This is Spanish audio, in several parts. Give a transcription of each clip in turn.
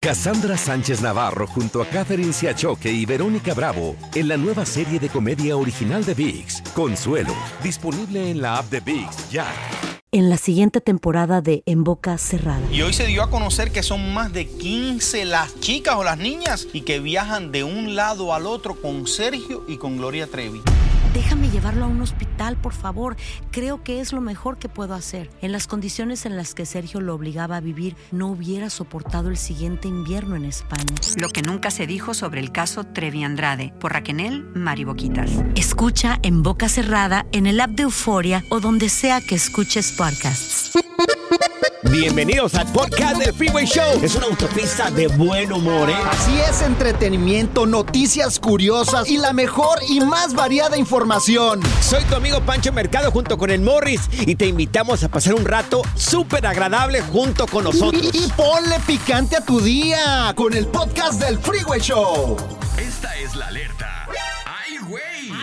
Cassandra Sánchez Navarro junto a Catherine Siachoque y Verónica Bravo en la nueva serie de comedia original de VIX, Consuelo, disponible en la app de VIX ya. En la siguiente temporada de En Boca Cerrada. Y hoy se dio a conocer que son más de 15 las chicas o las niñas y que viajan de un lado al otro con Sergio y con Gloria Trevi. Déjame llevarlo a un hospital, por favor. Creo que es lo mejor que puedo hacer. En las condiciones en las que Sergio lo obligaba a vivir, no hubiera soportado el siguiente invierno en España. Lo que nunca se dijo sobre el caso Trevi Andrade, por Raquel Mariboquitas. Escucha en boca cerrada, en el app de Euforia o donde sea que escuches podcasts. Bienvenidos al podcast del Freeway Show. Es una autopista de buen humor, ¿eh? Así es, entretenimiento, noticias curiosas y la mejor y más variada información. Soy tu amigo Pancho Mercado junto con el Morris y te invitamos a pasar un rato súper agradable junto con nosotros. Y, y ponle picante a tu día con el podcast del Freeway Show. Esta es la alerta.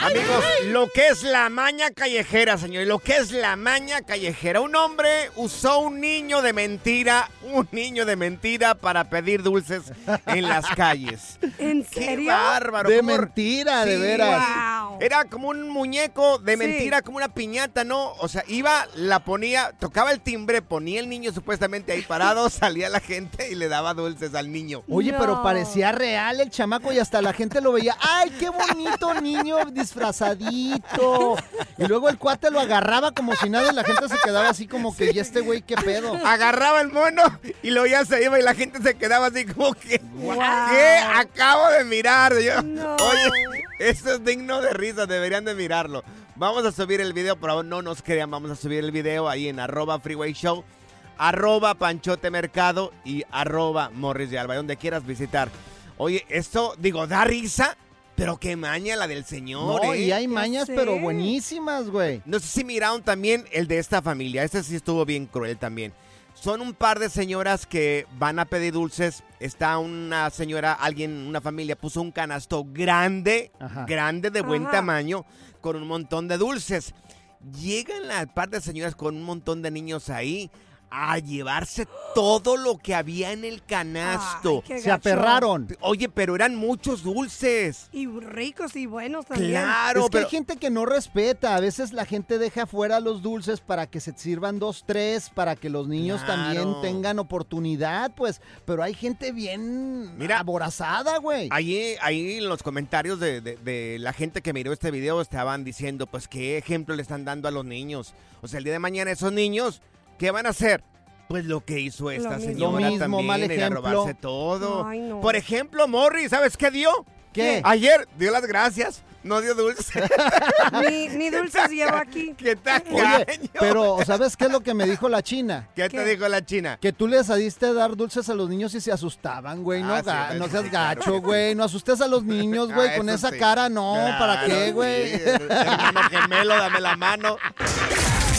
Amigos, lo que es la maña callejera, señor, lo que es la maña callejera. Un hombre usó un niño de mentira, un niño de mentira para pedir dulces en las calles. ¿En ¡Qué serio? bárbaro! De ¿Cómo- mentira, de veras. Wow. Era como un muñeco de Sí. mentira, como una piñata, ¿no? O sea, iba, la ponía, tocaba el timbre, ponía el niño supuestamente ahí parado, salía la gente y le daba dulces al niño. Oye, pero parecía real el chamaco y hasta la gente lo veía. ¡Ay, qué bonito niño disfrazadito! Y luego el cuate lo agarraba como si nada y la gente se quedaba así como que, ¿y este güey qué pedo? Agarraba el mono y luego ya se iba y la gente se quedaba así como que, Wow. ¿qué acabo de mirar? Yo, No. Oye, esto es digno de risa, deberían de mirarlo. Vamos a subir el video, por favor, no nos crean, vamos a subir el video ahí en arroba freeway show, arroba panchote mercado y arroba morris de alba, donde quieras visitar. Oye, esto, digo, da risa, pero qué maña la del señor, No, ¿eh? y hay mañas, sé. pero buenísimas, güey. No sé si miraron también el de esta familia. Este sí estuvo bien cruel también. Son un par de señoras que van a pedir dulces. Está una señora, alguien, una familia, puso un canasto grande, Ajá. grande, de buen Ajá. tamaño, con un montón de dulces. Llegan la par de señoras con un montón de niños ahí a llevarse todo lo que había en el canasto. Ay, Se aperraron. Oye, pero eran muchos dulces. Y ricos y buenos también. Claro, es que pero hay gente que no respeta. A veces la gente deja afuera los dulces para que se sirvan dos, tres, para que los niños Claro. también tengan oportunidad, pues. Pero hay gente bien Mira, aborazada, güey. Ahí, ahí en los comentarios de, de- de la gente que miró este video estaban diciendo, pues, ¿qué ejemplo le están dando a los niños? O sea, el día de mañana esos niños, ¿qué van a hacer? Pues lo que hizo esta mismo. señora Lo mismo, también, mal ir a ejemplo. robarse todo. Ay, no. Por ejemplo, Morri, ¿sabes qué dio? ¿Qué? Ayer dio las gracias, no dio dulce. Ni, ni dulces llevo aquí. ¿Qué tacaño? Oye, pero ¿sabes qué es lo que me dijo la china? ¿Qué te ¿Qué? dijo la china? Que tú les adiste dar dulces a los niños y se asustaban, güey. No, Ah, sí, ga- pues, no sí, seas gacho, güey. No asustes a los niños, güey, Ah, con eso esa sí. cara. No, ¿para Claro, qué, güey? sí, Hermano gemelo, dame la mano.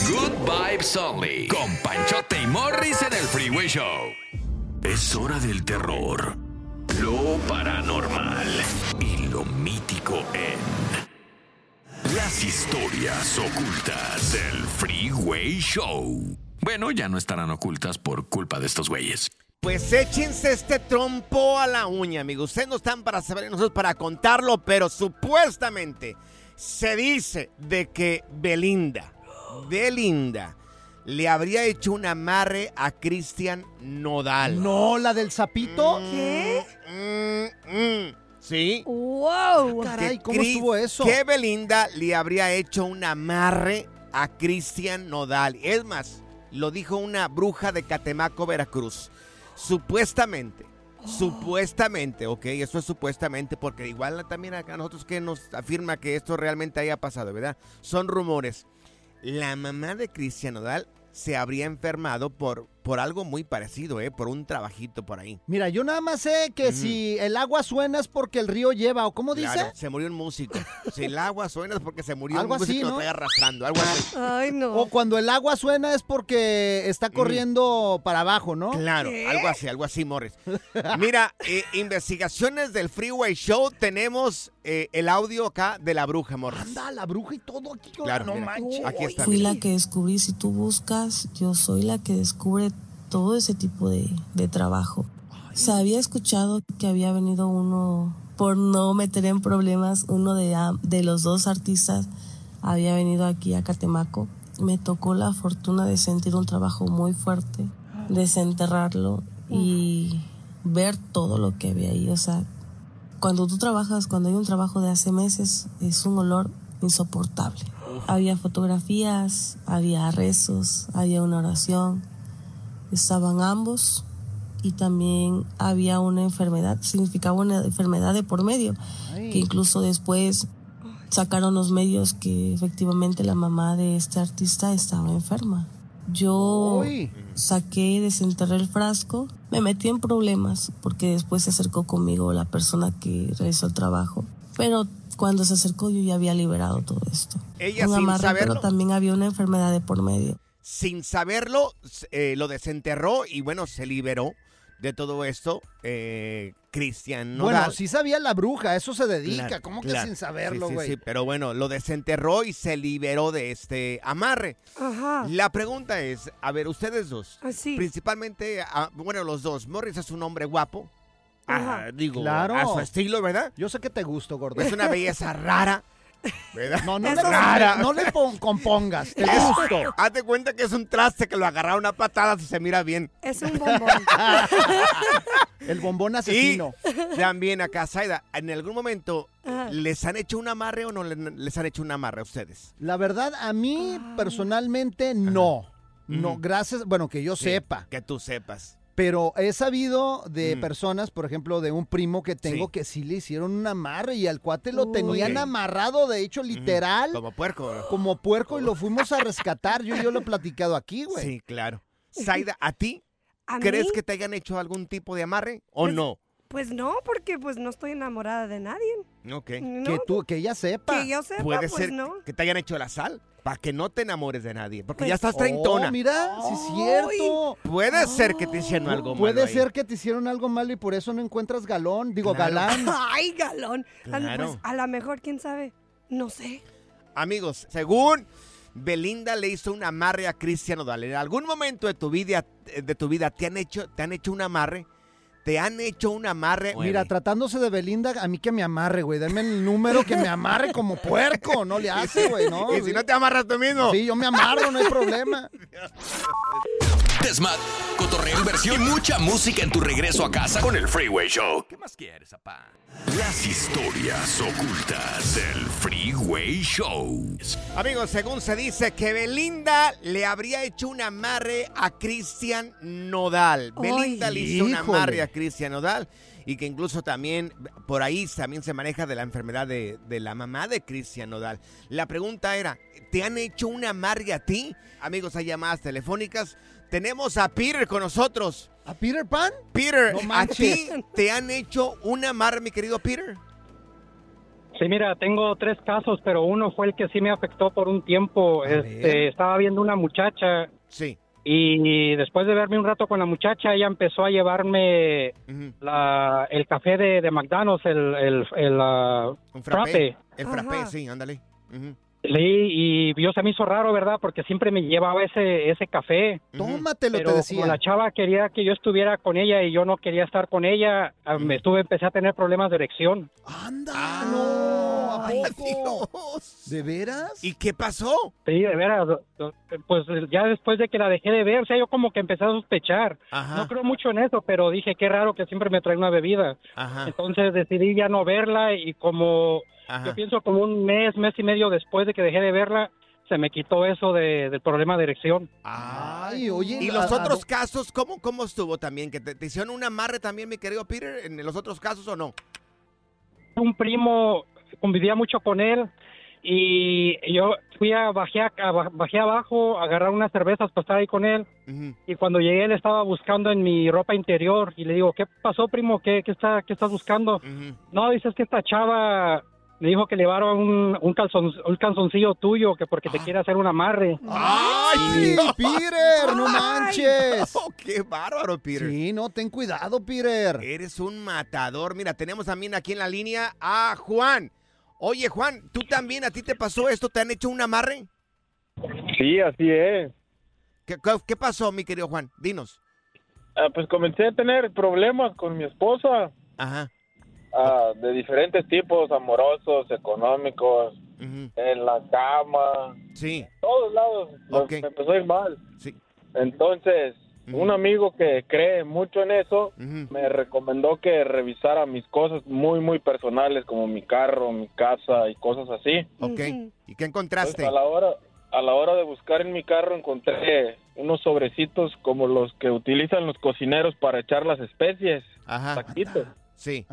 Good vibes only. Con Panchote y Morris en el Freeway Show. Es hora del terror, lo paranormal y lo mítico en las historias ocultas del Freeway Show. Bueno, ya no estarán ocultas por culpa de estos güeyes. Pues échense este trompo a la uña, amigos. Ustedes no están para saber, nosotros para contarlo, pero supuestamente se dice de que Belinda, Belinda, le habría hecho un amarre a Cristian Nodal. No, la del sapito. ¿Qué? Mm, mm, sí. ¡Wow! Caray, Que ¿cómo estuvo eso? Que Belinda le habría hecho un amarre a Cristian Nodal. Es más, lo dijo una bruja de Catemaco, Veracruz. Supuestamente. Supuestamente, ok, eso es supuestamente, porque igual también acá nosotros que nos afirma que esto realmente haya pasado, ¿verdad? Son rumores. La mamá de Cristian Nodal se habría enfermado por por algo muy parecido, ¿eh? Por un trabajito por ahí. Mira, yo nada más sé que Ujú. si el agua suena es porque el río lleva, ¿o cómo dice? Claro, se murió un músico. Si el agua suena es porque se murió Algo un músico así, que lo ¿no? arrastrando. Algo así. Ay, no. O cuando el agua suena es porque está corriendo para abajo, ¿no? Claro, ¿Qué? algo así, algo así, Morris. Mira, eh, investigaciones del Freeway Show, tenemos eh, el audio acá de la bruja, Morris. Anda, la bruja y todo aquí. Claro, no mira, manches. aquí está. Fui mira. la que descubrí, si tú buscas, yo soy la que descubre todo ese tipo de, de trabajo. Se había escuchado que había venido uno, por no meter en problemas, uno de, am- de los dos artistas había venido aquí a Catemaco. Me tocó la fortuna de sentir un trabajo muy fuerte, desenterrarlo y ver todo lo que había ahí. O sea, cuando tú trabajas, cuando hay un trabajo de hace meses, es un olor insoportable. Había fotografías, había rezos, había una oración. Estaban ambos y también había una enfermedad, significaba una enfermedad de por medio, que incluso después sacaron los medios que efectivamente la mamá de este artista estaba enferma. Yo Uy. saqué, desenterré el frasco, me metí en problemas porque después se acercó conmigo la persona que realizó el trabajo. Pero cuando se acercó yo ya había liberado todo esto. Ella Un sin amarre, saberlo. pero también había una enfermedad de por medio. Sin saberlo, eh, lo desenterró y bueno, se liberó de todo esto. Eh, Cristian Nodal. Bueno, sí sabía la bruja, eso se dedica. Claro, ¿Cómo que claro. sin saberlo, Sí, sí, güey? sí, pero bueno, lo desenterró y se liberó de este amarre. Ajá. La pregunta es, a ver, ustedes dos, Ah, sí. principalmente, ah, bueno, los dos, Morris es un hombre guapo, Ajá. ah, digo, Claro. a su estilo, ¿verdad? Yo sé que te gusto, gordo. Es una belleza rara, ¿verdad? No, no, le, no le pon- compongas, te gusto. Hazte cuenta que es un traste que lo agarra una patada si se mira bien. Es un bombón. El bombón Y asesino. también acá, Zaida, ¿en algún momento Ajá. les han hecho un amarre o no le- les han hecho un amarre a ustedes? La verdad, a mí Ah. personalmente no. No, Ujú. gracias, bueno, que yo Sí, sepa. Que tú sepas. Pero he sabido de Mm. personas, por ejemplo, de un primo que tengo Sí. que sí le hicieron un amarre y al cuate lo Uy. tenían amarrado, de hecho, literal, Como puerco. como puerco y lo fuimos a rescatar. Yo, yo lo he platicado aquí, güey. Sí, claro. Zaida, ¿a ti ¿A crees mí? que te hayan hecho algún tipo de amarre o Pues, no? Pues no, porque pues no estoy enamorada de nadie. Ok. No, Que tú, que ella sepa. que yo sepa, Puede pues ser no. que te hayan hecho la sal para que no te enamores de nadie. Porque Pues- ya estás Oh, treintona. mira, sí es cierto. Puede ser que te hicieron algo malo. Puede ahí. ser que te hicieron algo malo y por eso no encuentras galón, digo Claro. galán. Ay, galón. Claro. Pues a lo mejor, quién sabe. No sé. Amigos, según Belinda le hizo un amarre a Cristian Nodal. ¿En algún momento de tu vida, de tu vida te han hecho, te han hecho un amarre? ¿Te han hecho un amarre? Mira, tratándose de Belinda, a mí que me amarre, güey. Dame el número que me amarre como puerco. No le hace, güey, ¿no? y si no te amarras tú mismo. Sí, yo me amarro, no hay problema. Desmat, cotorreo, inversión y mucha música en tu regreso a casa con el Freeway Show. ¿Qué más quieres, papá? Las historias ocultas del Freeway Show. Amigos, según se dice que Belinda le habría hecho un amarre a Cristian Nodal. Ay, Belinda le hizo un amarre a Cristian Nodal y que incluso también por ahí también se maneja de la enfermedad de, de la mamá de Cristian Nodal. La pregunta era, ¿te han hecho un amarre a ti? Amigos, hay llamadas telefónicas. Tenemos a Peter con nosotros. ¿A Peter Pan? Peter, No ¿a ti te han hecho un amarre, mi querido Peter? Sí, mira, tengo tres casos, pero uno fue el que sí me afectó por un tiempo. Este, estaba viendo una muchacha Sí. Y después de verme un rato con la muchacha, ella empezó a llevarme Ujú. la, el café de, de McDonald's, el, el, el, ah, Un frappé. El frappé, Ajá. sí, ándale. Ujú. Sí, y yo se me hizo raro, ¿verdad? Porque siempre me llevaba ese, ese café. Tómatelo, Pero te como decía. la chava quería que yo estuviera con ella y yo no quería estar con ella, ah, me estuve, empecé a tener problemas de erección. ¡Anda! ¡No! ¿A Ay, poco? Dios. ¿De veras? ¿Y qué pasó? Sí, de veras, pues ya después de que la dejé de ver, o sea, yo como que empecé a sospechar. Ajá. No creo mucho en eso, pero dije, qué raro que siempre me trae una bebida. Ajá. Entonces decidí ya no verla y como Ajá. yo pienso como un mes, mes y medio después de que dejé de verla, se me quitó eso de- del problema de erección. Ay, oye. ¿Y a- los otros casos, cómo, cómo estuvo también? ¿Que te, te hicieron un amarre también, mi querido Peter, en los otros casos o no? Un primo convivía mucho con él y yo fui a bajé, a, bajé abajo a agarrar unas cervezas para estar ahí con él y cuando llegué él estaba buscando en mi ropa interior y le digo qué pasó primo qué, qué está qué estás buscando no dices que esta chava me dijo que llevaron un, un calzon un calzoncillo tuyo que porque te quiere hacer un amarre ¡Ay, Peter! ¡No manches! ¡Qué bárbaro, Peter! Sí, no, ten cuidado, Peter. Eres un matador. Mira, tenemos también aquí en la línea a Juan. Oye, Juan, ¿tú también a ti te pasó esto? ¿Te han hecho un amarre? Sí, así es. ¿Qué, qué- qué pasó, mi querido Juan? Dinos. Ah, pues comencé a tener problemas con mi esposa. Ajá. Ah, de diferentes tipos, amorosos, económicos, en la cama, Sí. todos lados. Nos- Ok. Me empezó a ir mal. Sí. Entonces, un amigo que cree mucho en eso me recomendó que revisara mis cosas muy, muy personales, como mi carro, mi casa y cosas así. Ok. ¿Y qué encontraste? Pues, a la hora a la hora de buscar en mi carro encontré unos sobrecitos como los que utilizan los cocineros para echar las especies, Ajá. taquitos. Sí.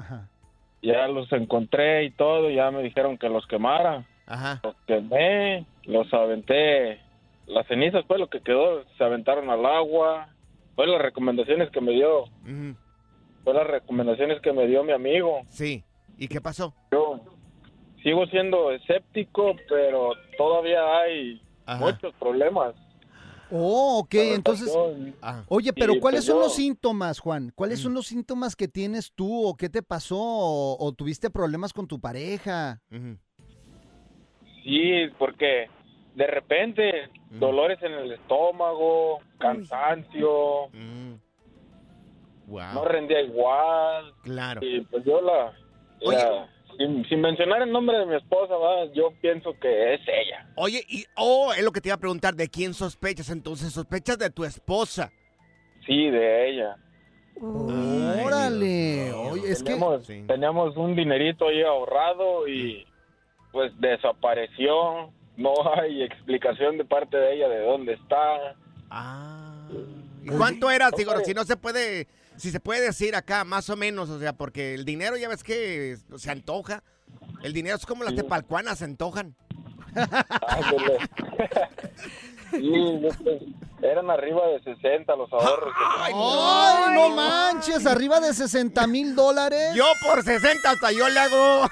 Ya los encontré y todo, ya me dijeron que los quemara. Ajá. Los quemé, los aventé, las cenizas fue lo que quedó, se aventaron al agua. Fue las recomendaciones que me dio, Ujú. fue las recomendaciones que me dio mi amigo. Sí. ¿Y qué pasó? Yo sigo siendo escéptico, pero todavía hay muchos problemas. Oh, ok, entonces... Ah. Oye, pero Sí, ¿cuáles pues son yo- los síntomas, Juan? ¿Cuáles Mm. son los síntomas que tienes tú o qué te pasó o, o tuviste problemas con tu pareja? Sí, porque de repente dolores en el estómago, cansancio, Wow. no rendía igual. Claro. Y pues yo la... la- sin, sin mencionar el nombre de mi esposa, ¿va? yo pienso que es ella. Oye, y oh, es lo que te iba a preguntar, ¿de quién sospechas entonces? ¿Sospechas de tu esposa? Sí, de ella. Órale, oye, es que... teníamos, teníamos un dinerito ahí ahorrado y pues desapareció. No hay explicación de parte de ella de dónde está. ¿Y cuánto era? Digo, si no se puede, si se puede decir acá, más o menos, o sea, porque el dinero ya ves que se antoja. El dinero es como las tepalcuanas, se antojan. Sí, eran arriba de 60 los ahorros. ¡Ay, no manches! Arriba de 60 mil dólares. Yo por 60 hasta yo le hago,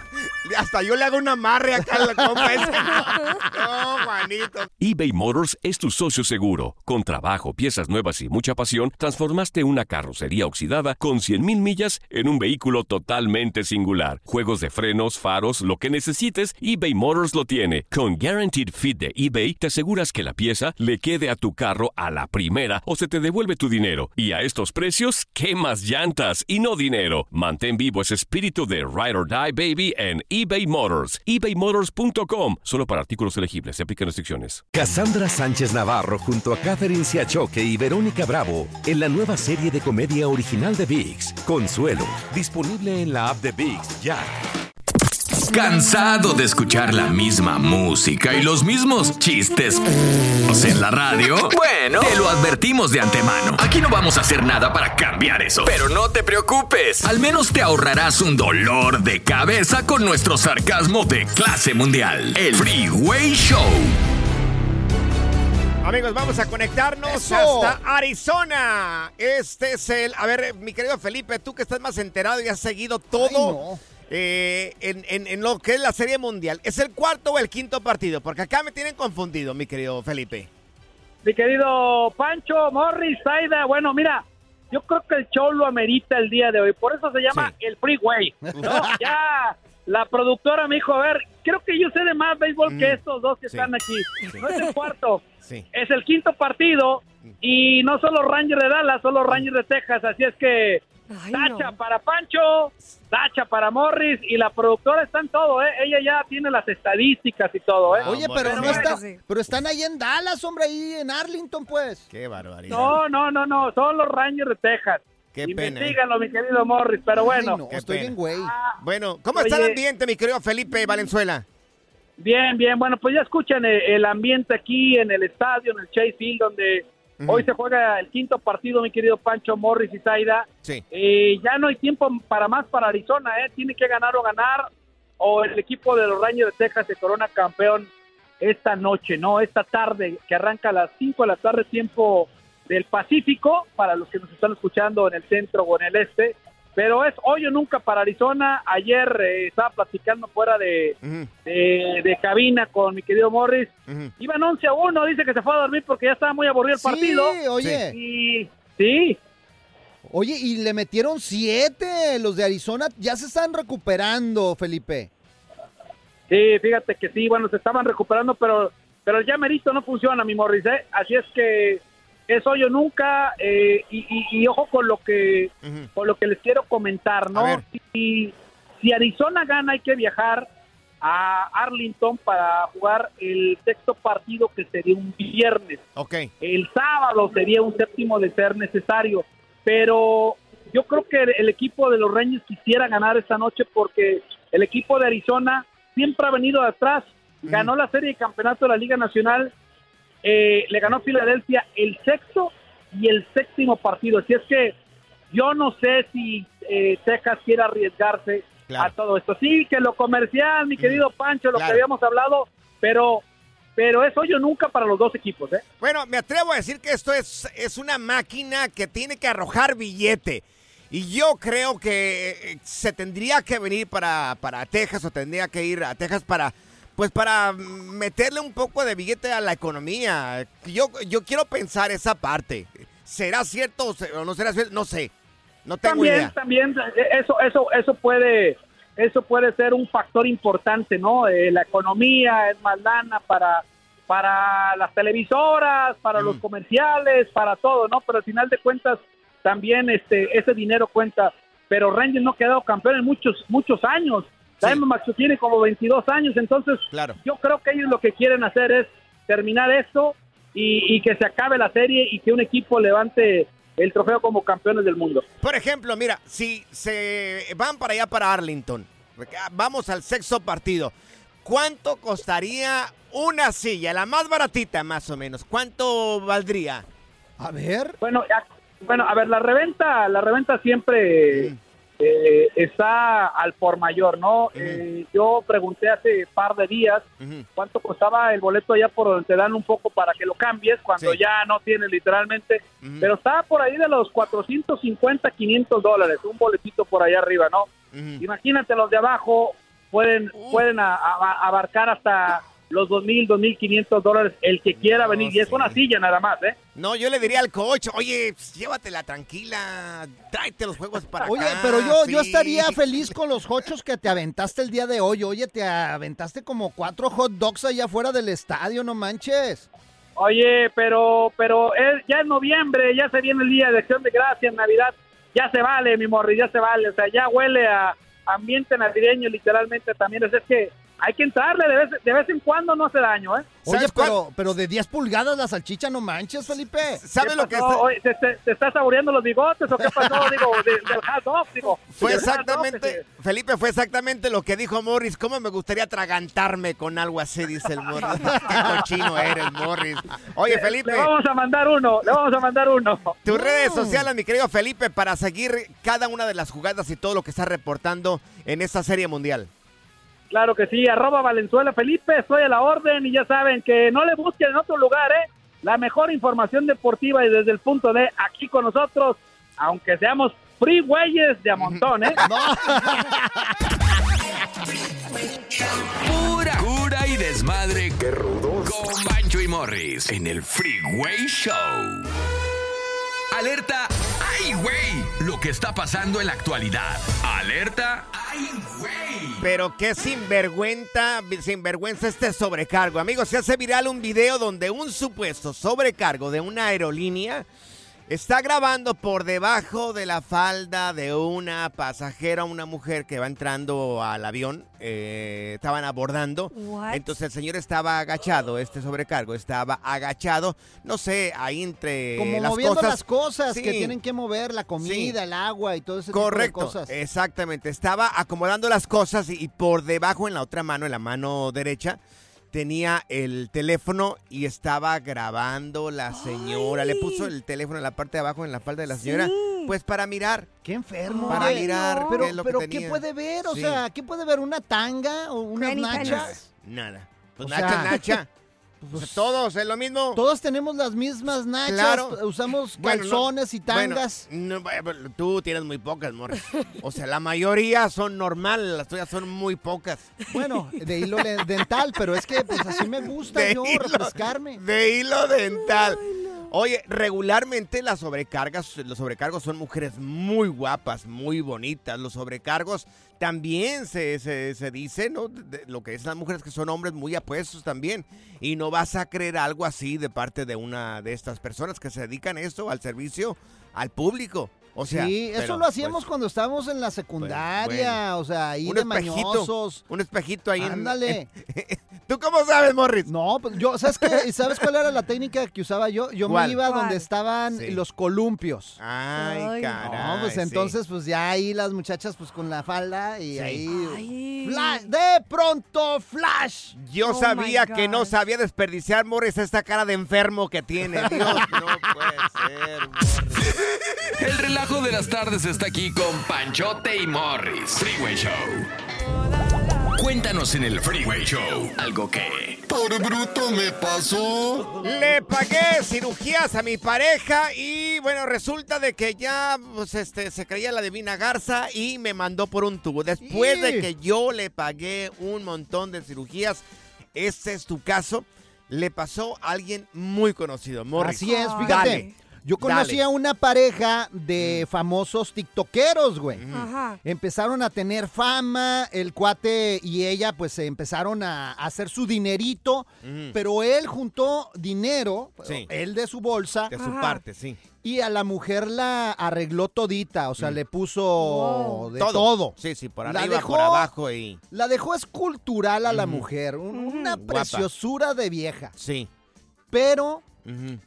hasta yo le hago un amarre acá a la compa esa. No, Juanito. eBay Motors es tu socio seguro. Con trabajo, piezas nuevas y mucha pasión, transformaste una carrocería oxidada con 100.000 millas en un vehículo totalmente singular. Juegos de frenos, faros, lo que necesites, eBay Motors lo tiene. Con Guaranteed Fit de eBay, te aseguras que la pieza le quede a tu carro a la primera o se te devuelve tu dinero. Y a estos precios, ¿qué más llantas y no dinero? Mantén vivo ese espíritu de Ride or Die Baby en eBay Motors. ebaymotors.com. Solo para artículos elegibles. Se aplican restricciones. Cassandra Sánchez Navarro junto a Catherine Siachoque y Verónica Bravo en la nueva serie de comedia original de VIX, Consuelo, disponible en la app de VIX ya. ¿Cansado de escuchar la misma música y los mismos chistes en la radio? Bueno, te lo advertimos de antemano. Aquí no vamos a hacer nada para cambiar eso. Pero no te preocupes. Al menos te ahorrarás un dolor de cabeza con nuestro sarcasmo de clase mundial. El Freeway Show. Amigos, vamos a conectarnos Eso. hasta Arizona. Este es el. A ver, mi querido Felipe, tú que estás más enterado y has seguido todo eh, en, en- en lo que es la Serie Mundial. ¿Es el cuarto o el quinto partido? Porque acá me tienen confundido, mi querido Felipe. Mi querido Pancho, Morris, Zaida, bueno, mira, yo creo que el show lo amerita el día de hoy, por eso se llama el Freeway. ¿no? ya la productora me dijo, a ver, creo que yo sé de más béisbol que estos dos que sí. están aquí. No es el cuarto, es el quinto partido y no son los Rangers de Dallas, son los Rangers de Texas, así es que tacha para Pancho, tacha para Morris y la productora está en todo, ¿eh? Ella ya tiene las estadísticas y todo, ¿eh? Oye, pero no está, pero están ahí en Dallas, hombre, ahí en Arlington, pues. Qué barbaridad. No, no, no, no, son los Rangers de Texas. Qué pena, ¿eh? Investígalo, mi querido Morris, pero bueno. Qué pena. Bueno, ¿cómo Oye. está el ambiente, mi querido Felipe Valenzuela? Bien, bien, bueno, pues ya escuchan el, el ambiente aquí en el estadio, en el Chase Field, donde Hoy se juega el quinto partido, mi querido Pancho Morris y Zaida. Sí. Eh, ya no hay tiempo para más para Arizona, ¿eh? Tiene que ganar o ganar. o el equipo de los Rangers de Texas se corona campeón esta noche, ¿no? Esta tarde, que arranca a las 5 de la tarde, tiempo del Pacífico, para los que nos están escuchando en el centro o en el este. Pero es hoy o nunca para Arizona. Ayer eh, estaba platicando fuera de, de, de cabina con mi querido Morris. Iban 11 a 1, dice que se fue a dormir porque ya estaba muy aburrido el Sí, partido. oye. Y sí, Oye, y le metieron siete. Los de Arizona ya se están recuperando, Felipe. Sí, fíjate que sí, bueno, se estaban recuperando, pero pero ya merito no funciona, mi Morris, ¿eh? Así es que es hoy o nunca, eh, y, y- y ojo con lo que con lo que les quiero comentar, ¿no? Si, si Arizona gana, hay que viajar a Arlington para jugar el sexto partido que sería un viernes. Ok. El sábado sería un séptimo de ser necesario, pero yo creo que el equipo de los Reyes quisiera ganar esta noche porque el equipo de Arizona siempre ha venido de atrás, ganó la serie de campeonato de la Liga Nacional, eh, le ganó a Filadelfia el sexto y el séptimo partido, así es que yo no sé si eh, Texas quiere arriesgarse a todo esto. Sí, que lo comercial, mi querido Pancho, lo Claro. que habíamos hablado, pero pero es hoy o nunca para los dos equipos, ¿eh? Bueno, me atrevo a decir que esto es, es una máquina que tiene que arrojar billete. Y yo creo que eh, se tendría que venir para, para Texas o tendría que ir a Texas para, pues para meterle un poco de billete a la economía. Yo, yo quiero pensar esa parte. ¿Será cierto o no será cierto? No sé. No tengo también, idea. también eso, eso, eso puede, eso puede ser un factor importante, ¿no? Eh, la economía es más lana para, para las televisoras, para Mm. los comerciales, para todo, ¿no? Pero al final de cuentas también este, ese dinero cuenta. Pero Rangers no ha quedado campeón en muchos, muchos años. Diamondbacks tiene como 22 años, entonces Claro. yo creo que ellos lo que quieren hacer es terminar esto y, y que se acabe la serie y que un equipo levante el trofeo como campeones del mundo. Por ejemplo, mira, si se van para allá, para Arlington, vamos al sexto partido, ¿cuánto costaría una silla? La más baratita, más o menos. ¿Cuánto valdría? A ver. Bueno, ya- bueno, a ver, la reventa, la reventa siempre eh, está al por mayor, ¿no? Eh, yo pregunté hace par de días cuánto costaba el boleto allá por donde te dan un poco para que lo cambies cuando ya no tienes literalmente, pero estaba por ahí de los 450, 500 dólares, un boletito por allá arriba, ¿no? Imagínate los de abajo pueden pueden a- a- abarcar hasta los 2.000, 2.500 dólares el que quiera venir y es una silla nada más, ¿eh? No, yo le diría al coach, oye, pues, llévatela tranquila, tráete los juegos para Oye, acá, pero yo, yo estaría feliz con los hochos que te aventaste el día de hoy. Oye, te aventaste como cuatro hot dogs allá afuera del estadio, no manches. Oye, pero pero es, ya es noviembre, ya se viene el día de acción de gracias, Navidad, ya se vale, mi morri, ya se vale, o sea, ya huele a ambiente navideño literalmente también, es, es que hay que entrarle de vez, de vez en cuando, no hace daño, ¿eh? Oye, pero, pero de 10 pulgadas la salchicha, no manches, Felipe. ¿Sabes ¿Qué pasó? Oye, ¿te, te, te estás saboreando los bigotes o qué pasó? digo, de- del hot dog, digo. Fue exactamente, Felipe, fue exactamente lo que dijo Morris. ¿Cómo me gustaría atragantarme con algo así? Dice el Morris. Qué cochino eres, Morris. Oye, Le- Felipe. Le vamos a mandar uno, le vamos a mandar uno. Tus redes sociales, mi querido Felipe, para seguir cada una de las jugadas y todo lo que está reportando en esta serie mundial. Claro que sí, arroba Valenzuela Felipe, estoy a la orden y ya saben que no le busquen en otro lugar, ¿eh? La mejor información deportiva y desde el punto de aquí con nosotros, aunque seamos freewayes de a montón, ¿eh? Pura cura y desmadre. Qué rudos. Con Bancho y Morris en el Freeway Show. Alerta. Lo que está pasando en la actualidad. Alerta. ¡Ay, güey! Pero qué sinvergüenza, sinvergüenza este sobrecargo. Amigos, se hace viral un video donde un supuesto sobrecargo de una aerolínea está grabando por debajo de la falda de una pasajera, una mujer que va entrando al avión. eh, estaban abordando. What? Entonces el señor estaba agachado, este sobrecargo estaba agachado, no sé, ahí entre Como las moviendo cosas. las cosas que tienen que mover, la comida, el agua y todo ese Correcto, tipo de cosas. exactamente. Estaba acomodando las cosas y, y por debajo en la otra mano, en la mano derecha, tenía el teléfono y estaba grabando la señora. Le puso el teléfono en la parte de abajo, en la falda de la señora. Pues para mirar. Qué enfermo. Para mirar Pero, qué es lo que pero ¿qué puede ver? O Sí. sea, ¿qué puede ver? ¿Una tanga o unas nachas? Nada. Pues O nacha, sea, nacha. Pues todos, es lo mismo. Todos tenemos las mismas nachas. Claro. Usamos Bueno, no- calzones y bueno, tangas. no, tú tienes muy pocas, Morris. O sea, la mayoría son normales, las tuyas son muy pocas. Bueno, de hilo dental, pero es que pues así me gusta De yo hilo- refrescarme. De hilo dental. Oye, regularmente las sobrecargas, los sobrecargos son mujeres muy guapas, muy bonitas. Los sobrecargos también se, se, se dice, ¿no? De- lo que es las mujeres que son hombres muy apuestos también. Y no vas a creer algo así de parte de una de estas personas que se dedican esto, al servicio al público. O sea, sí, eso pero, lo hacíamos pues, cuando estábamos en la secundaria, o sea, ahí un de espejito, mañosos. un espejito ahí en- Ándale. ¿Tú cómo sabes, Morris? No, pues yo, ¿sabes qué? ¿Y ¿Sabes cuál era la técnica que usaba yo? Yo ¿Cuál? me iba ¿Cuál? donde estaban Sí. los columpios. Ay, Ay, caray. No, pues sí. entonces, pues ya ahí las muchachas, pues con la falda y Sí. ahí. Ay. Flash, de pronto, flash. Yo Oh sabía que no sabía desperdiciar, Morris, esta cara de enfermo que tiene. Dios, no puede ser, Morris. El relajo de las tardes está aquí con Panchote y Morris. Freeway Show. Cuéntanos en el Freeway Show algo que... Por bruto me pasó. Le pagué cirugías a mi pareja y bueno, resulta de que ya pues, este, se creía la divina garza y me mandó por un tubo. Después de que yo le pagué un montón de cirugías, este es tu caso, le pasó a alguien muy conocido, Morris. Así es, fíjate. Dale. Yo conocí Dale. a una pareja de famosos tiktokeros, güey. Ajá. Empezaron a tener fama, el cuate y ella pues se empezaron a hacer su dinerito, Ujú. pero él juntó dinero, Sí. él de su bolsa, De su Ajá. parte, sí. y a la mujer la arregló todita, o sea, Mm. le puso Wow. de todo. Sí, sí, por La arriba, dejó- por abajo y... La dejó escultural a la mujer, una Guapa. preciosura de vieja, Sí. pero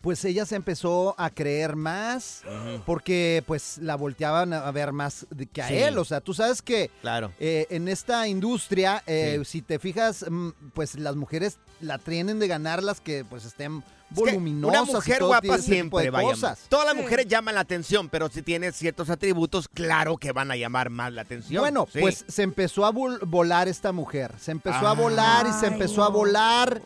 Pues ella se empezó a creer más porque pues la volteaban a ver más de- que a Sí. él. O sea, tú sabes que Claro. eh, en esta industria, eh, Sí. si te fijas, mm, pues las mujeres la tienen de ganar las que pues estén Es que voluminosas. Una y mujer todo guapa ese tipo siempre de va a llamar. cosas. Todas las Sí. mujeres llaman la atención, pero si tiene ciertos atributos, claro que van a llamar más la atención. Bueno, Sí. pues se empezó a vol- volar esta mujer. Se empezó a volar y se empezó a volar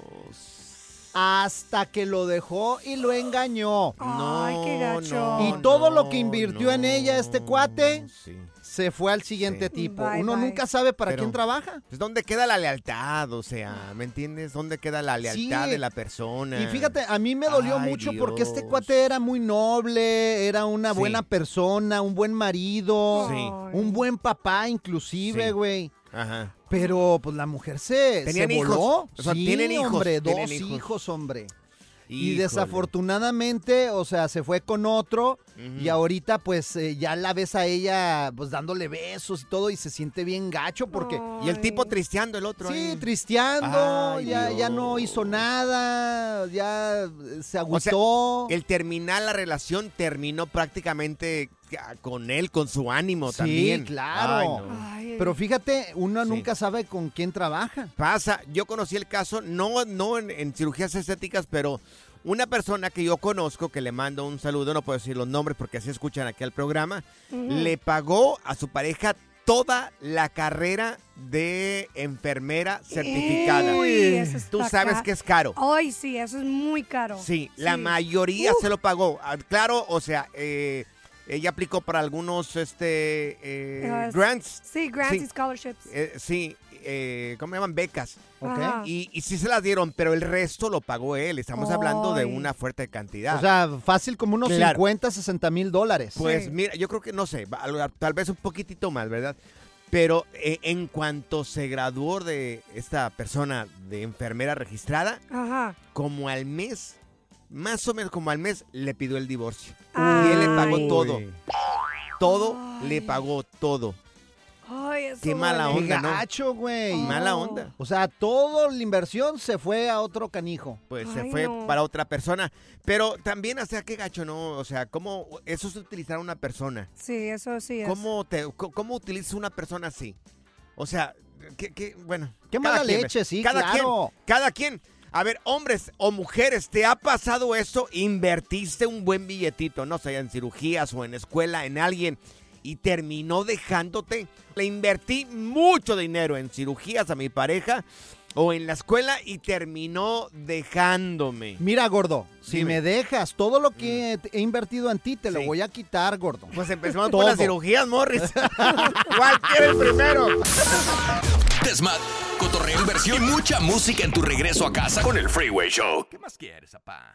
hasta que lo dejó y lo engañó. Ay, qué gacho. Y todo lo que invirtió en ella este cuate Sí. se fue al siguiente Sí. tipo. Bye, Uno bye. nunca sabe para Pero- quién trabaja. Pues, ¿Dónde queda la lealtad? O sea, ¿me entiendes? ¿Dónde queda la lealtad Sí. de la persona? Y fíjate, a mí me dolió Ay, mucho porque este cuate era muy noble, era una Sí. buena persona, un buen marido, un buen papá inclusive, Sí. güey. Ajá. Pero pues la mujer se, Tenían se hijos. voló. O sea, sí, tienen hijos, hombre, dos hijos. hijos. hombre. Y desafortunadamente, o sea, se fue con otro Y ahorita pues eh, ya la ves a ella pues dándole besos y todo y se siente bien gacho porque... Y el tipo tristeando el otro. Sí, ahí. tristeando, Ay, ya, ya no hizo nada, ya eh, se O sea. El terminar la relación terminó prácticamente con él, con su ánimo Sí, también. claro. Ay, no. Ay, Pero fíjate, uno Sí. nunca sabe con quién trabaja. Pasa, yo conocí el caso, no, no en, en cirugías estéticas, pero una persona que yo conozco, que le mando un saludo, no puedo decir los nombres porque así escuchan aquí al programa, le pagó a su pareja toda la carrera de enfermera certificada. Uy, eso Tú sabes que es caro. Ay, sí, eso es muy caro. Sí, la mayoría se lo pagó. Ah, Claro, o sea, eh, ella aplicó para algunos este eh, grants. Sí, grants Sí. y scholarships. Eh, sí, eh, ¿cómo llaman? Becas. ¿ok? Ajá. Y, y sí se las dieron, pero el resto lo pagó él. Estamos hablando de una fuerte cantidad. O sea, fácil como unos Claro. 50, 60 mil dólares. pues Sí. mira, yo creo que no sé, tal vez un poquitito más, ¿verdad? Pero eh, en cuanto se graduó de esta persona de enfermera registrada, Ajá. como al mes, más o menos como al mes, le pidió el divorcio. Y él le pagó todo. Todo, le pagó todo. Eso Qué mala. Qué onda, ¿no? gacho, güey. Mala Oh. onda. O sea, toda la inversión se fue a otro canijo. Pues Ay, se fue no. para otra persona. Pero también, o sea, qué gacho, ¿no? O sea, ¿cómo eso es utilizar a una persona? Sí, eso sí es. ¿Cómo, te, ¿Cómo utilizas una persona así? O sea, que, bueno. Qué mala quien, leche, sí, cada claro. Quien, cada quien. A ver, hombres o mujeres, ¿te ha pasado eso? Invertiste un buen billetito, no sé, en cirugías o en escuela, en alguien, y terminó dejándote. Le invertí mucho dinero en cirugías a mi pareja o en la escuela y terminó dejándome. Mira, gordo, si Dime. me dejas todo lo que he invertido en ti, te lo voy a quitar, gordo. Pues empezamos Todo. por las cirugías, Morris. ¿Cuál quiere el primero? Desmad, cotorreo, inversión y mucha música en tu regreso a casa con el Freeway Show. ¿Qué más quieres, papá?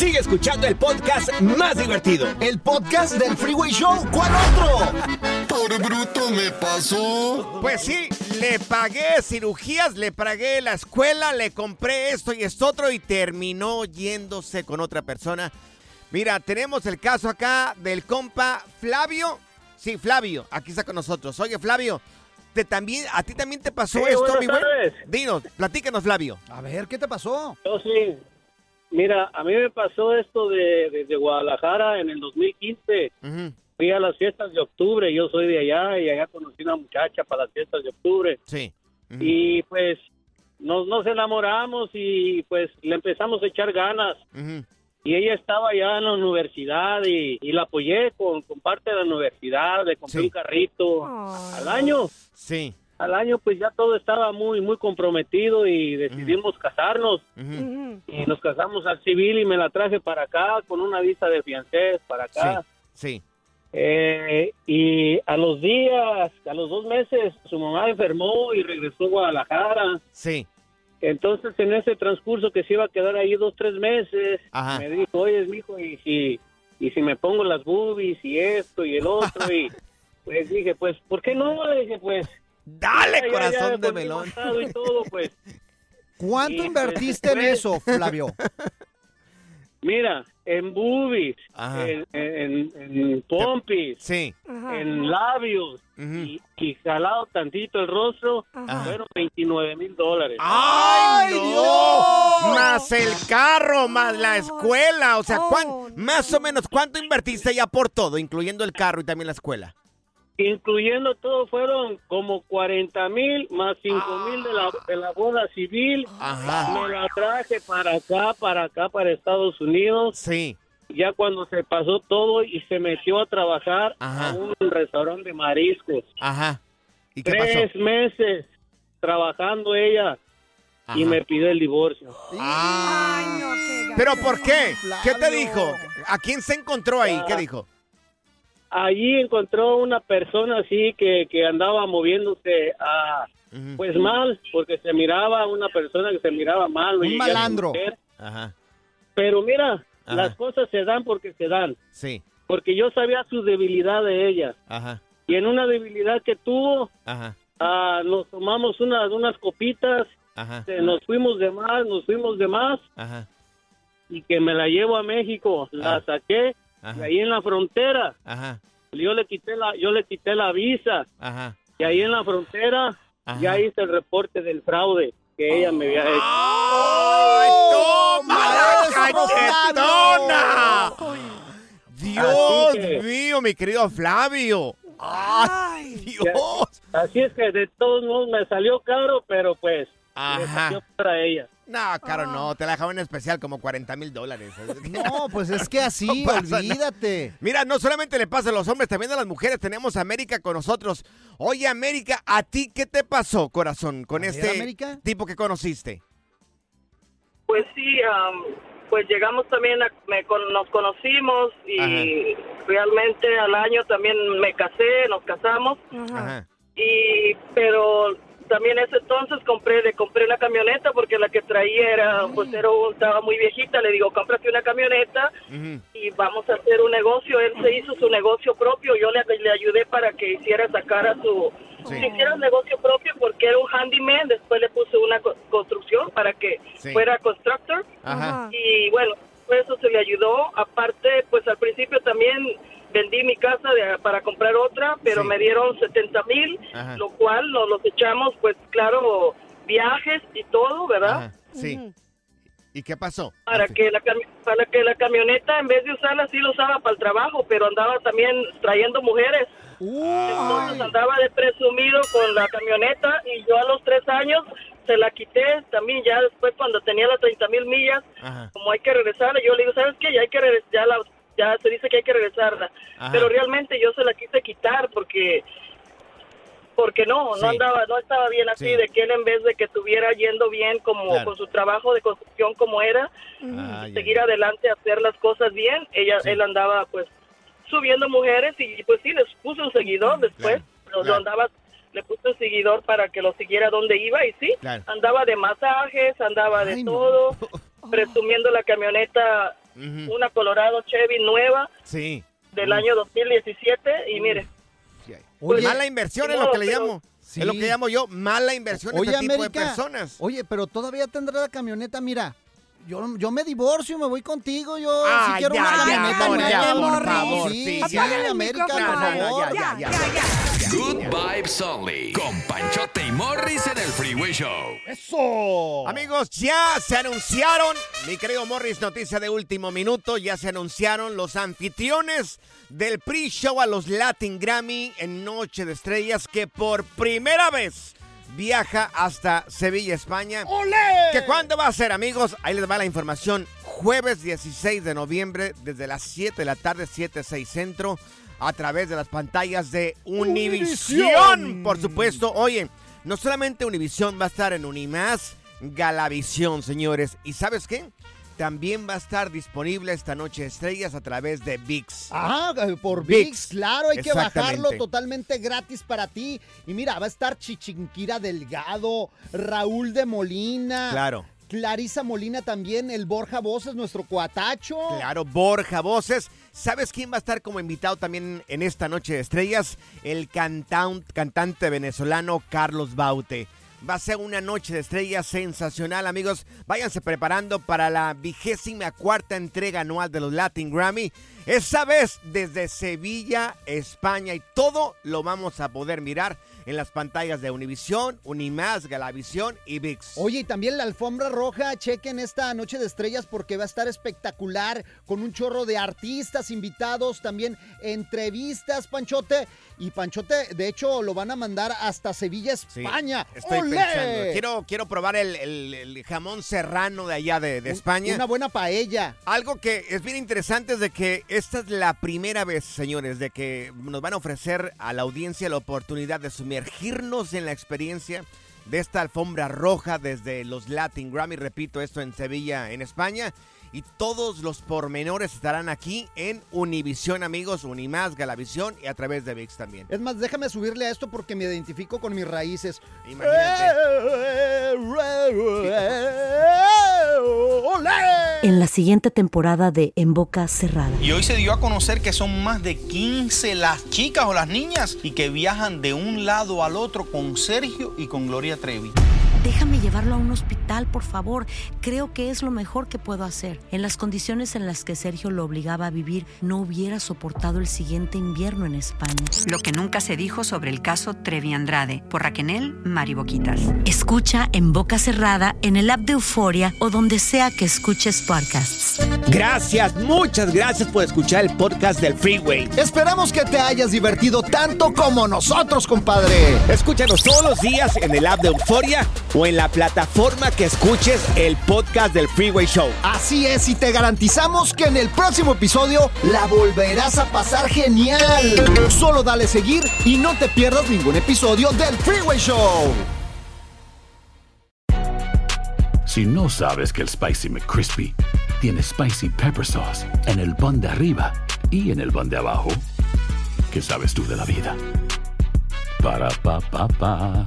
Sigue escuchando el podcast más divertido. El podcast del Freeway Show. ¿Cuál otro? Por bruto me pasó. Pues sí, le pagué cirugías, le pagué la escuela, le compré esto y esto otro y terminó yéndose con otra persona. Mira, tenemos el caso acá del compa Flavio. Sí, Flavio, aquí está con nosotros. Oye, Flavio, te también, ¿a ti también te pasó Sí, esto, mi tardes. Dinos, platícanos, Flavio. A ver, ¿qué te pasó? Yo sí. Mira, a mí me pasó esto de, desde Guadalajara en el 2015. Fui a las fiestas de octubre, yo soy de allá y allá conocí una muchacha para las fiestas de octubre. Sí. Y pues nos, nos enamoramos y pues le empezamos a echar ganas. Y ella estaba ya en la universidad y, y la apoyé con, con parte de la universidad, le compré un carrito al año. Sí. Al año pues ya todo estaba muy muy comprometido y decidimos casarnos. Y nos casamos al civil y me la traje para acá con una visa de fiancés para acá. Sí. Eh, y a los días, a los dos meses, su mamá enfermó y regresó a Guadalajara. Sí. Entonces, en ese transcurso que se iba a quedar ahí dos, tres meses, Ajá. me dijo, oye, mijo, y si, y si me pongo las boobies y esto y el otro, y pues dije, pues, ¿por qué no? Le dije, pues. Dale, ya, corazón ya, de melón. Y todo, pues. ¿Cuánto Y, pues, invertiste en después- eso, Flavio? Mira, en boobies, Ajá. en, en, en pompis, Sí. en labios y, y jalado tantito el rostro, fueron 29 mil dólares. ¡Ay, no! Más el carro, más la escuela. O sea, ¿cuán- más o menos, ¿cuánto invertiste ya por todo, incluyendo el carro y también la escuela? Incluyendo todo fueron como 40 mil más 5 mil de la, de la boda civil. Ajá. Me la traje para acá, para acá, para Estados Unidos. Sí. Ya cuando se pasó todo y se metió a trabajar Ajá. a un restaurante de mariscos. Ajá. ¿Y qué Tres pasó? meses trabajando ella y me pidió el divorcio. ¿Pero por qué? ¿Qué te dijo? ¿A quién se encontró ahí? ¿Qué Ah. dijo? Allí encontró una persona así que, que andaba moviéndose a, pues mal, porque se miraba una persona que se miraba mal. Un malandro. Ajá. Pero mira, Ajá. las cosas se dan porque se dan. Sí. Porque yo sabía su debilidad de ella. Ajá. Y en una debilidad que tuvo, Ajá. ah, nos tomamos unas, unas copitas, Ajá. nos fuimos de más, nos fuimos de más, Ajá. y que me la llevo a México. La Ah. saqué, Ajá. y ahí en la frontera, Ajá. yo le quité la, yo le quité la visa. Ajá. Y ahí en la frontera ya hice el reporte del fraude que ella me había hecho. ¡Ay, toma la cachetona! Dios que- mío, mi querido Flavio. ¡Ay, Dios! Así es que de todos modos me salió caro, pero pues Ajá. para ella. No, caro, no. Te la dejaban en especial como 40 mil dólares. No, pues es que así, No olvídate. Mira, no solamente le pasa a los hombres, también a las mujeres. Tenemos a América con nosotros. Oye, América, ¿a ti qué te pasó, corazón, con ver, este América. tipo que conociste? Pues sí, am, pues llegamos también, a- me con- nos conocimos y realmente al año también me casé, nos casamos. Y, pero también ese entonces compré, le compré una camioneta porque la que traía era, pues era estaba muy viejita. Le digo, cómprate una camioneta y vamos a hacer un negocio. Él se hizo su negocio propio. Yo le, le ayudé para que hiciera, sacara su, Sí. que hiciera un negocio propio porque era un handyman. Después le puse una co- construcción para que Sí. fuera constructor. Ajá. Y bueno, pues eso se le ayudó. Aparte, pues al principio también vendí mi casa de- para comprar otra, pero Sí. me dieron 70 mil, lo cual nos los echamos, pues claro, viajes y todo, ¿verdad? Ajá, Sí. ¿Y qué pasó? Para que, la para que la camioneta, en vez de usarla, sí lo usaba para el trabajo, pero andaba también trayendo mujeres. Entonces andaba de presumido con la camioneta y yo a los tres años se la quité también ya después cuando tenía las 30 mil millas, Ajá. como hay que regresarla, yo le digo, ¿sabes qué? Ya hay que regres- ya, la, ya se dice que hay que regresarla. Ajá. Pero realmente yo se la quise quitar porque porque no, Sí. no andaba, no estaba bien así, Sí. de que él en vez de que estuviera yendo bien como Claro. con su trabajo de construcción como era, Ah, ya, seguir adelante, hacer las cosas bien, ella, él andaba pues subiendo mujeres y pues sí, les puso un seguidor después, lo, lo claro. andaba, le puso un seguidor para que lo siguiera donde iba y sí, Claro. andaba de masajes, andaba de todo, presumiendo la camioneta, Una Colorado Chevy nueva Sí. del año 2017 y mire. Oye, mala inversión es lo que le pero- llamo. Es lo que llamo yo, mala inversión Oye, este tipo América, de personas. Oye, pero todavía tendrá la camioneta, mira. Yo, yo me divorcio, me voy contigo, yo Ah, si quiero ya, una camioneta ya, por Sí, favor, sí, sí. América, por favor. ya, ya, Good Vibes Only. Con Panchote y Morris en el Freeway Show. ¡Eso! Amigos, ya se anunciaron, mi querido Morris, noticia de último minuto, ya se anunciaron los anfitriones del pre-show a los Latin Grammy en Noche de Estrellas que por primera vez viaja hasta Sevilla, España. ¡Olé! ¿Que cuándo va a ser, amigos? Ahí les va la información. Jueves 16 de noviembre, desde las 7 de la tarde, 7, 6 centro, a través de las pantallas de Univisión. Por supuesto, oye, no solamente Univisión va a estar en Unimás, Galavisión, señores. ¿Y sabes qué? También va a estar disponible esta noche estrellas a través de VIX. Ah, por ViX. VIX, claro, hay que bajarlo totalmente gratis para ti. Y mira, va a estar Chichinquira Delgado, Raúl de Molina. Claro. Clarisa Molina también, el Borja Voces, nuestro cuatacho. Claro, Borja Voces. ¿Sabes quién va a estar como invitado también en esta noche de estrellas? El cantan- cantante venezolano Carlos Baute. Va a ser una noche de estrellas sensacional, amigos. Váyanse preparando para la vigésima cuarta entrega anual de los Latin Grammy. Esa vez desde Sevilla, España, y todo lo vamos a poder mirar en las pantallas de Univisión, Unimás, Galavisión y VIX. Oye, y también la alfombra roja, chequen esta noche de estrellas porque va a estar espectacular con un chorro de artistas invitados, también entrevistas, Panchote. Y Panchote, de hecho, lo van a mandar hasta Sevilla, Sí, España. Estoy ¡Olé! pensando. Quiero, quiero probar el, el- el jamón serrano de allá de, de España. Una buena paella. Algo que es bien interesante es de que esta es la primera vez, señores, de que nos van a ofrecer a la audiencia la oportunidad de sumergirnos en la experiencia de esta alfombra roja desde los Latin Grammy, repito, esto en Sevilla, en España. Y todos los pormenores estarán aquí en Univisión, amigos, Unimás, Galavisión y a través de VIX también. Es más, déjame subirle a esto porque me identifico con mis raíces. En la siguiente temporada de En Boca Cerrada. Y hoy se dio a conocer que son más de 15 las chicas o las niñas y que viajan de un lado al otro con Sergio y con Gloria Trevi. Déjame llevarlo a un hospital, por favor. Creo que es lo mejor que puedo hacer. En las condiciones en las que Sergio lo obligaba a vivir, no hubiera soportado el siguiente invierno en España. Lo que nunca se dijo sobre el caso Trevi Andrade por Raquenel Mariboquitas. Escucha en boca cerrada, en el app de Euforia o donde sea que escuches podcasts. Gracias, muchas gracias por escuchar el podcast del Freeway. Esperamos que te hayas divertido tanto como nosotros, compadre. Escúchanos todos los días en el app de Euforia o en la plataforma que escuches el podcast del Freeway Show. Así es, y te garantizamos que en el próximo episodio la volverás a pasar genial. Solo dale seguir y no te pierdas ningún episodio del Freeway Show. Si no sabes que el Spicy McCrispy tiene Spicy Pepper Sauce en el pan de arriba y en el pan de abajo. ¿Qué sabes tú de la vida? Para, pa, pa, pa.